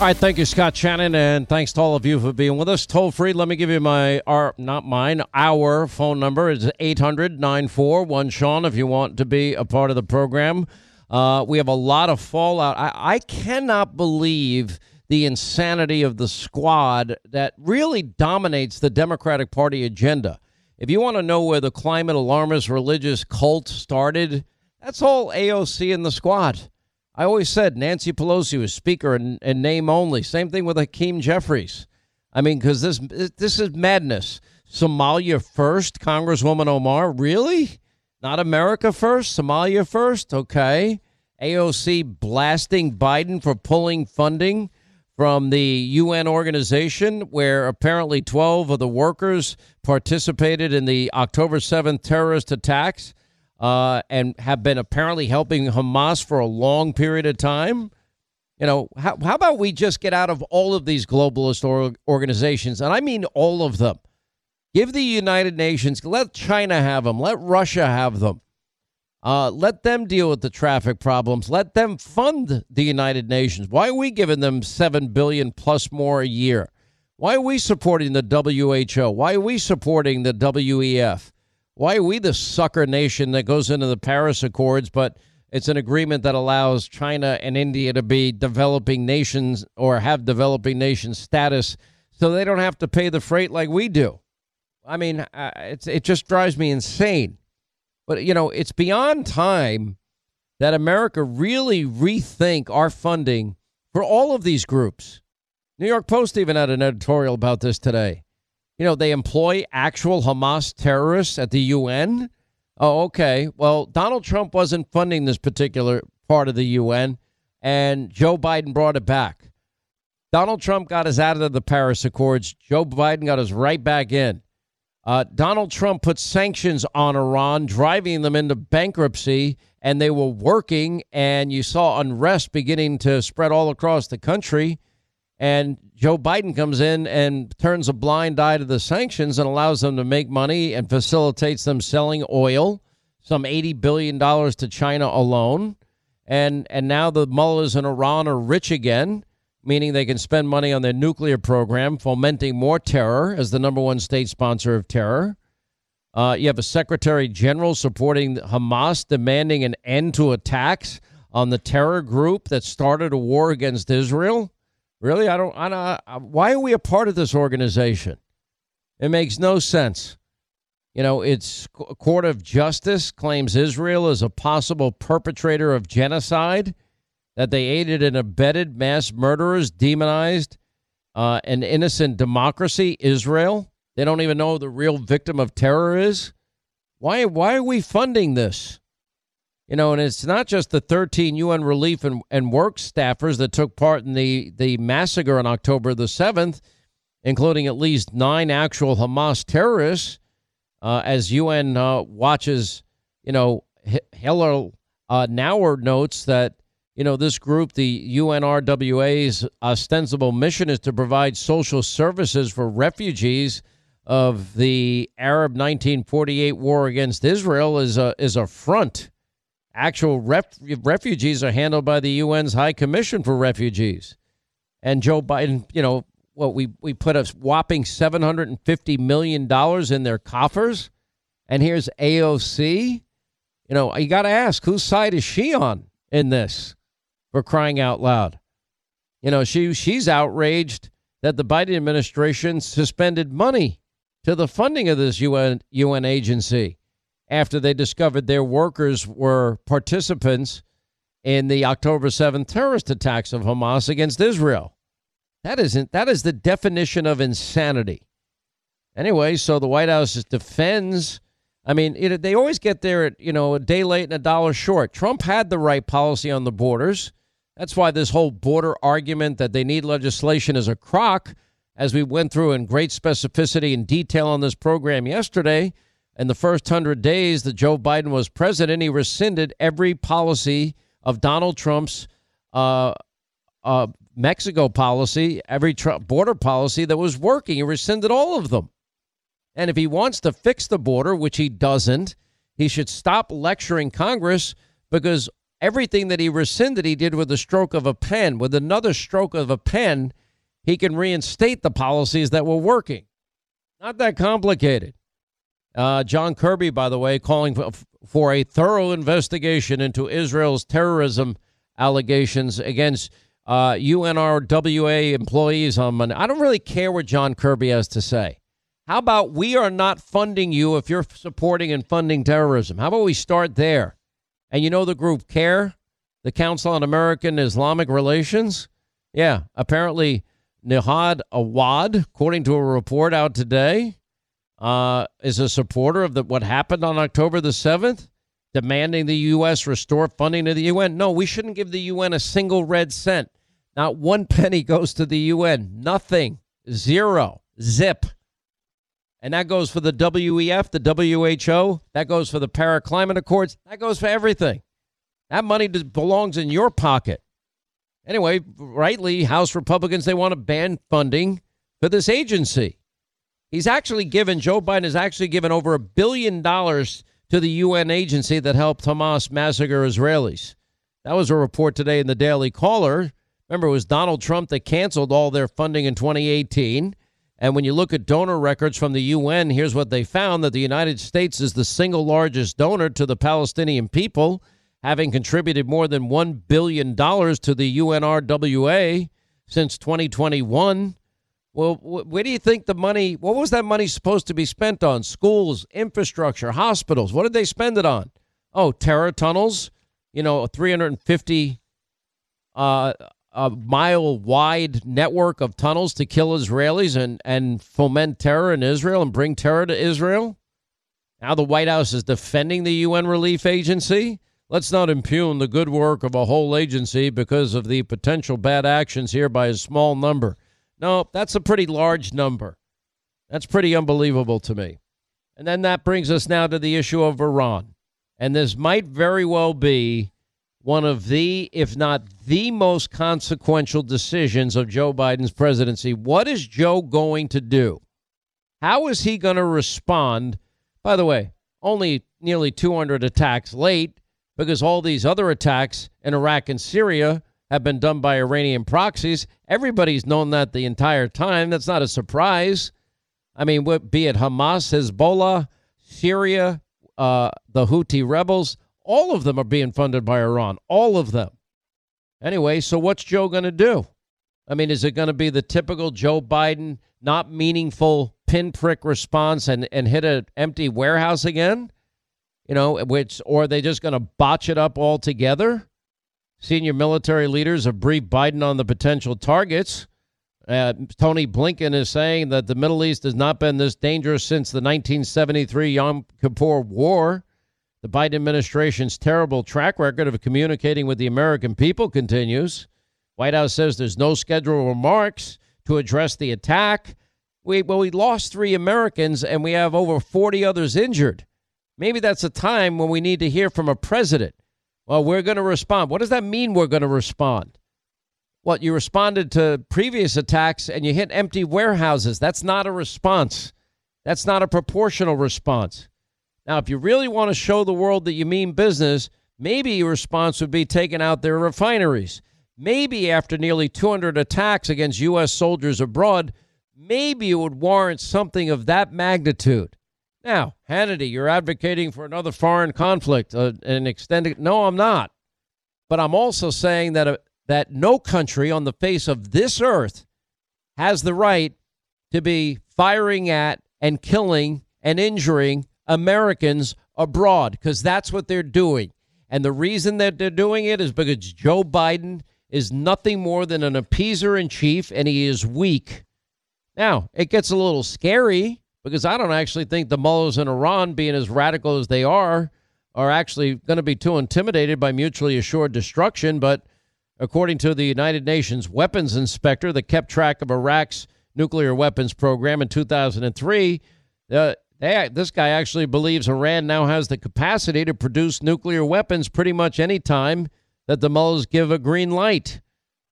All right, thank you, Scott Shannon, and thanks to all of you for being with us. Toll free, let me give you my, our, not mine, our phone number is 800 941 Sean if you want to be a part of the program. Uh, we have a lot of fallout. I, I cannot believe the insanity of the squad that really dominates the Democratic Party agenda. If you want to know where the climate alarmist religious cult started, that's all AOC and the squad. I always said Nancy Pelosi was speaker in, in name only. Same thing with Hakeem Jeffries. I mean, because this this is madness. Somalia first, Congresswoman Omar. Really? Not America first? Somalia first? Okay. AOC blasting Biden for pulling funding from the UN organization where apparently 12 of the workers participated in the October 7th terrorist attacks uh, and have been apparently helping Hamas for a long period of time. You know, how, how about we just get out of all of these globalist or- organizations? And I mean all of them. Give the United Nations, let China have them, let Russia have them. Uh, let them deal with the traffic problems. Let them fund the United Nations. Why are we giving them seven billion plus more a year? Why are we supporting the WHO? Why are we supporting the WEF? Why are we the sucker nation that goes into the Paris Accords, but it's an agreement that allows China and India to be developing nations or have developing nation status so they don't have to pay the freight like we do? I mean, uh, it just drives me insane. But, you know, it's beyond time that America really rethink our funding for all of these groups. New York Post even had an editorial about this today you know, they employ actual Hamas terrorists at the UN. Oh, okay. Well, Donald Trump wasn't funding this particular part of the UN, and Joe Biden brought it back. Donald Trump got us out of the Paris Accords. Joe Biden got us right back in. Uh, Donald Trump put sanctions on Iran, driving them into bankruptcy, and they were working. And you saw unrest beginning to spread all across the country. And Joe Biden comes in and turns a blind eye to the sanctions and allows them to make money and facilitates them selling oil, some $80 billion to China alone. And, and now the mullahs in Iran are rich again, meaning they can spend money on their nuclear program, fomenting more terror as the number one state sponsor of terror. Uh, you have a secretary general supporting Hamas, demanding an end to attacks on the terror group that started a war against Israel. Really, I don't. I don't. Why are we a part of this organization? It makes no sense. You know, its court of justice claims Israel is a possible perpetrator of genocide, that they aided and abetted mass murderers, demonized uh, an innocent democracy, Israel. They don't even know who the real victim of terror is. Why? Why are we funding this? You know, and it's not just the 13 UN relief and, and work staffers that took part in the, the massacre on October the 7th, including at least nine actual Hamas terrorists, uh, as UN uh, watches, you know, Heller uh, Neuer notes that, you know, this group, the UNRWA's ostensible mission is to provide social services for refugees of the Arab 1948 war against Israel is a, is a front Actual ref- refugees are handled by the UN's High Commission for Refugees. And Joe Biden, you know, what we, we put a whopping $750 million in their coffers. And here's AOC. You know, you got to ask, whose side is she on in this for crying out loud? You know, she she's outraged that the Biden administration suspended money to the funding of this UN UN agency after they discovered their workers were participants in the October 7th terrorist attacks of Hamas against Israel. That isn't that is the definition of insanity. Anyway, so the White House defends I mean, it, they always get there, at, you know, a day late and a dollar short. Trump had the right policy on the borders. That's why this whole border argument that they need legislation is a crock, as we went through in great specificity and detail on this program yesterday. In the first 100 days that Joe Biden was president, he rescinded every policy of Donald Trump's uh, uh, Mexico policy, every Trump border policy that was working. He rescinded all of them. And if he wants to fix the border, which he doesn't, he should stop lecturing Congress because everything that he rescinded, he did with a stroke of a pen. With another stroke of a pen, he can reinstate the policies that were working. Not that complicated. Uh, John Kirby, by the way, calling for, for a thorough investigation into Israel's terrorism allegations against uh, UNRWA employees on Monday. I don't really care what John Kirby has to say. How about we are not funding you if you're supporting and funding terrorism? How about we start there? And you know the group CAIR, the Council on American Islamic Relations? Yeah, apparently Nihad Awad, according to a report out today, uh, is a supporter of the, what happened on October the 7th, demanding the U.S. restore funding to the UN. No, we shouldn't give the UN a single red cent. Not one penny goes to the UN. Nothing. Zero. Zip. And that goes for the WEF, the WHO. That goes for the Paris Climate Accords. That goes for everything. That money belongs in your pocket. Anyway, rightly, House Republicans, they want to ban funding for this agency. He's actually given, Joe Biden has actually given over a billion dollars to the UN agency that helped Hamas massacre Israelis. That was a report today in the Daily Caller. Remember, it was Donald Trump that canceled all their funding in 2018. And when you look at donor records from the UN, here's what they found that the United States is the single largest donor to the Palestinian people having contributed more than $1 billion to the UNRWA since 2021. Well, where do you think the money, what was that money supposed to be spent on? Schools, infrastructure, hospitals. What did they spend it on? Oh, terror tunnels, you know, 350 uh, a mile wide network of tunnels to kill Israelis and, and foment terror in Israel and bring terror to Israel. Now the White House is defending the UN relief agency. Let's not impugn the good work of a whole agency because of the potential bad actions here by a small number. No, that's a pretty large number. That's pretty unbelievable to me. And then that brings us now to the issue of Iran. And this might very well be one of the, if not the most consequential decisions of Joe Biden's presidency. What is Joe going to do? How is he going to respond? By the way, only nearly 200 attacks late because all these other attacks in Iraq and Syria have been done by Iranian proxies. Everybody's known that the entire time. That's not a surprise. I mean, be it Hamas, Hezbollah, Syria, uh, the Houthi rebels, all of them are being funded by Iran. All of them. Anyway, so what's Joe going to do? I mean, is it going to be the typical Joe Biden, not meaningful pinprick response and, and hit an empty warehouse again? you know, which or are they just going to botch it up altogether? Senior military leaders have briefed Biden on the potential targets. Uh, Tony Blinken is saying that the Middle East has not been this dangerous since the 1973 Yom Kippur War. The Biden administration's terrible track record of communicating with the American people continues. White House says there's no scheduled remarks to address the attack. We well, we lost three Americans and we have over 40 others injured. Maybe that's a time when we need to hear from a president. Well, we're going to respond. What does that mean, we're going to respond? What, you responded to previous attacks and you hit empty warehouses. That's not a response. That's not a proportional response. Now, if you really want to show the world that you mean business, maybe your response would be taking out their refineries. Maybe after nearly 200 attacks against U.S. soldiers abroad, maybe it would warrant something of that magnitude. Now, Hannity, you're advocating for another foreign conflict, uh, an extended. No, I'm not. But I'm also saying that uh, that no country on the face of this earth has the right to be firing at and killing and injuring Americans abroad because that's what they're doing. And the reason that they're doing it is because Joe Biden is nothing more than an appeaser in chief and he is weak. Now, it gets a little scary because I don't actually think the mullahs in Iran, being as radical as they are, are actually going to be too intimidated by mutually assured destruction. But according to the United Nations weapons inspector that kept track of Iraq's nuclear weapons program in 2003, uh, they, this guy actually believes Iran now has the capacity to produce nuclear weapons pretty much any time that the mullahs give a green light.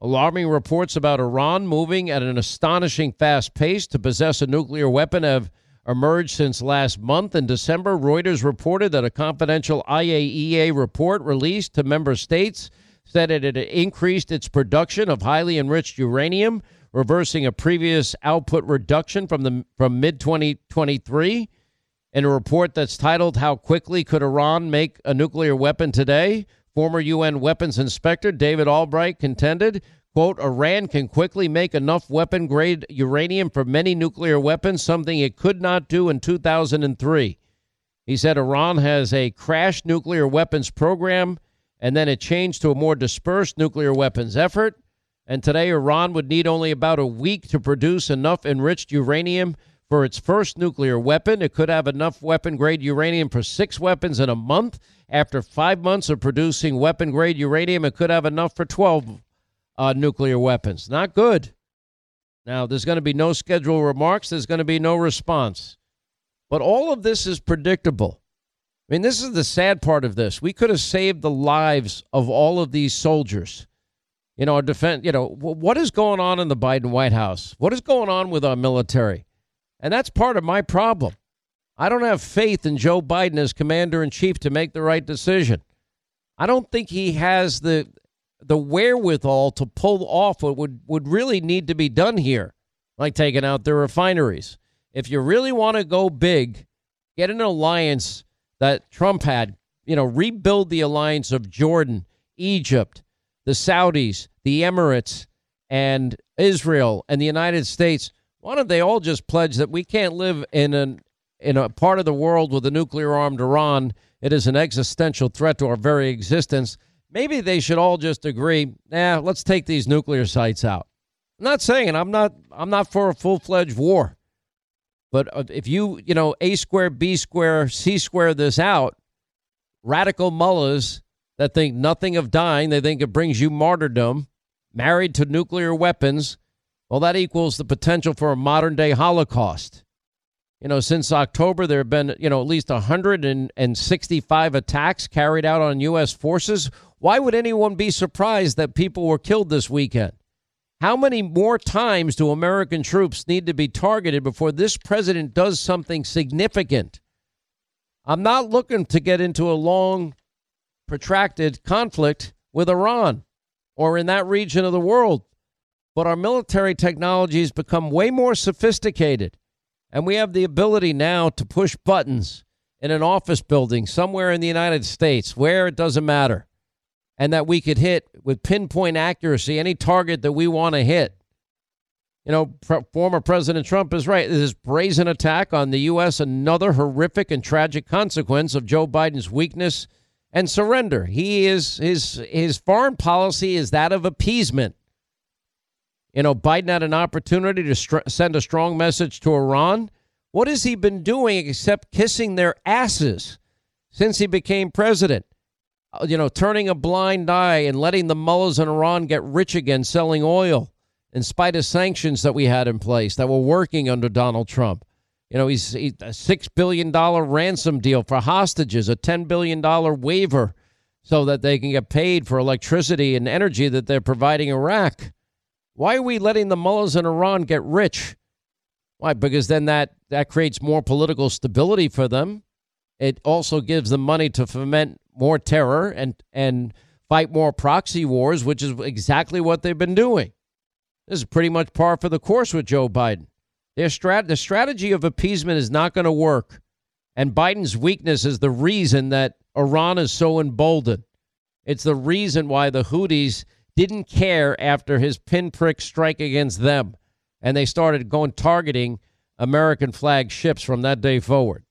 Alarming reports about Iran moving at an astonishing fast pace to possess a nuclear weapon have emerged since last month. In December, Reuters reported that a confidential IAEA report released to member states said it had increased its production of highly enriched uranium, reversing a previous output reduction from the from mid 2023. In a report that's titled "How Quickly Could Iran Make a Nuclear Weapon Today," former UN weapons inspector David Albright contended Quote, Iran can quickly make enough weapon grade uranium for many nuclear weapons, something it could not do in 2003. He said Iran has a crashed nuclear weapons program, and then it changed to a more dispersed nuclear weapons effort. And today, Iran would need only about a week to produce enough enriched uranium for its first nuclear weapon. It could have enough weapon grade uranium for six weapons in a month. After five months of producing weapon grade uranium, it could have enough for 12 uh, nuclear weapons. Not good. Now, there's going to be no scheduled remarks, there's going to be no response. But all of this is predictable. I mean, this is the sad part of this. We could have saved the lives of all of these soldiers. You know, our defense, you know, what is going on in the Biden White House? What is going on with our military? And that's part of my problem. I don't have faith in Joe Biden as commander in chief to make the right decision. I don't think he has the the wherewithal to pull off what would, would really need to be done here, like taking out the refineries. If you really want to go big, get an alliance that Trump had, you know, rebuild the alliance of Jordan, Egypt, the Saudis, the Emirates, and Israel and the United States. Why don't they all just pledge that we can't live in an in a part of the world with a nuclear armed Iran? It is an existential threat to our very existence maybe they should all just agree, nah, let's take these nuclear sites out. I'm not saying I'm not I'm not for a full-fledged war. But uh, if you, you know, A square, B square, C square this out, radical mullahs that think nothing of dying, they think it brings you martyrdom, married to nuclear weapons, well, that equals the potential for a modern day Holocaust. You know, since October, there have been, you know, at least 165 attacks carried out on U.S. forces. Why would anyone be surprised that people were killed this weekend? How many more times do American troops need to be targeted before this president does something significant? I'm not looking to get into a long, protracted conflict with Iran or in that region of the world, but our military technology has become way more sophisticated and we have the ability now to push buttons in an office building somewhere in the United States where it doesn't matter. And that we could hit with pinpoint accuracy any target that we want to hit. You know, former President Trump is right. This brazen attack on the U.S., another horrific and tragic consequence of Joe Biden's weakness and surrender. He is his his foreign policy is that of appeasement. You know, Biden had an opportunity to send a strong message to Iran. What has he been doing except kissing their asses since he became president? Uh, you know, turning a blind eye and letting the mullahs in Iran get rich again selling oil in spite of sanctions that we had in place that were working under Donald Trump. You know, he's, he's a $6 billion ransom deal for hostages, a $10 billion waiver so that they can get paid for electricity and energy that they're providing Iraq. Why are we letting the mullahs in Iran get rich? Why? Because then that, that creates more political stability for them. It also gives them money to foment more terror and, and fight more proxy wars, which is exactly what they've been doing. This is pretty much par for the course with Joe Biden. Their strat- the strategy of appeasement is not going to work. And Biden's weakness is the reason that Iran is so emboldened. It's the reason why the Houthis didn't care after his pinprick strike against them, and they started going targeting American flag ships from that day forward.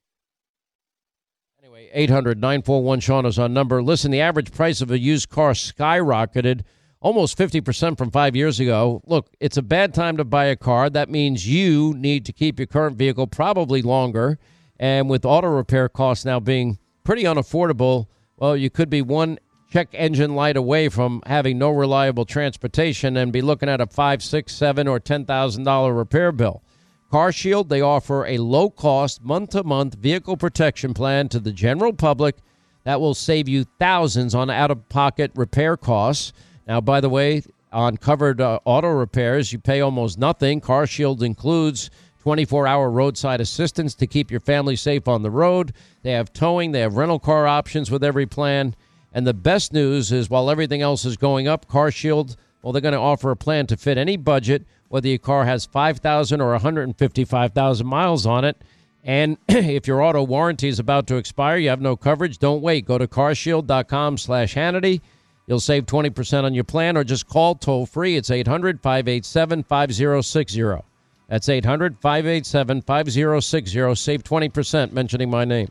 Anyway, 800 941 Sean is our number. Listen, the average price of a used car skyrocketed almost 50% from five years ago. Look, it's a bad time to buy a car. That means you need to keep your current vehicle probably longer. And with auto repair costs now being pretty unaffordable, well, you could be one check engine light away from having no reliable transportation and be looking at a five, six, seven, or ten thousand dollar repair bill. CarShield, they offer a low cost, month to month vehicle protection plan to the general public that will save you thousands on out of pocket repair costs. Now, by the way, on covered uh, auto repairs, you pay almost nothing. CarShield includes 24 hour roadside assistance to keep your family safe on the road. They have towing, they have rental car options with every plan. And the best news is while everything else is going up, CarShield, well, they're going to offer a plan to fit any budget, whether your car has 5,000 or 155,000 miles on it. And if your auto warranty is about to expire, you have no coverage, don't wait. Go to carshield.com slash Hannity. You'll save 20% on your plan or just call toll free. It's 800 587 5060. That's 800 587 5060. Save 20% mentioning my name.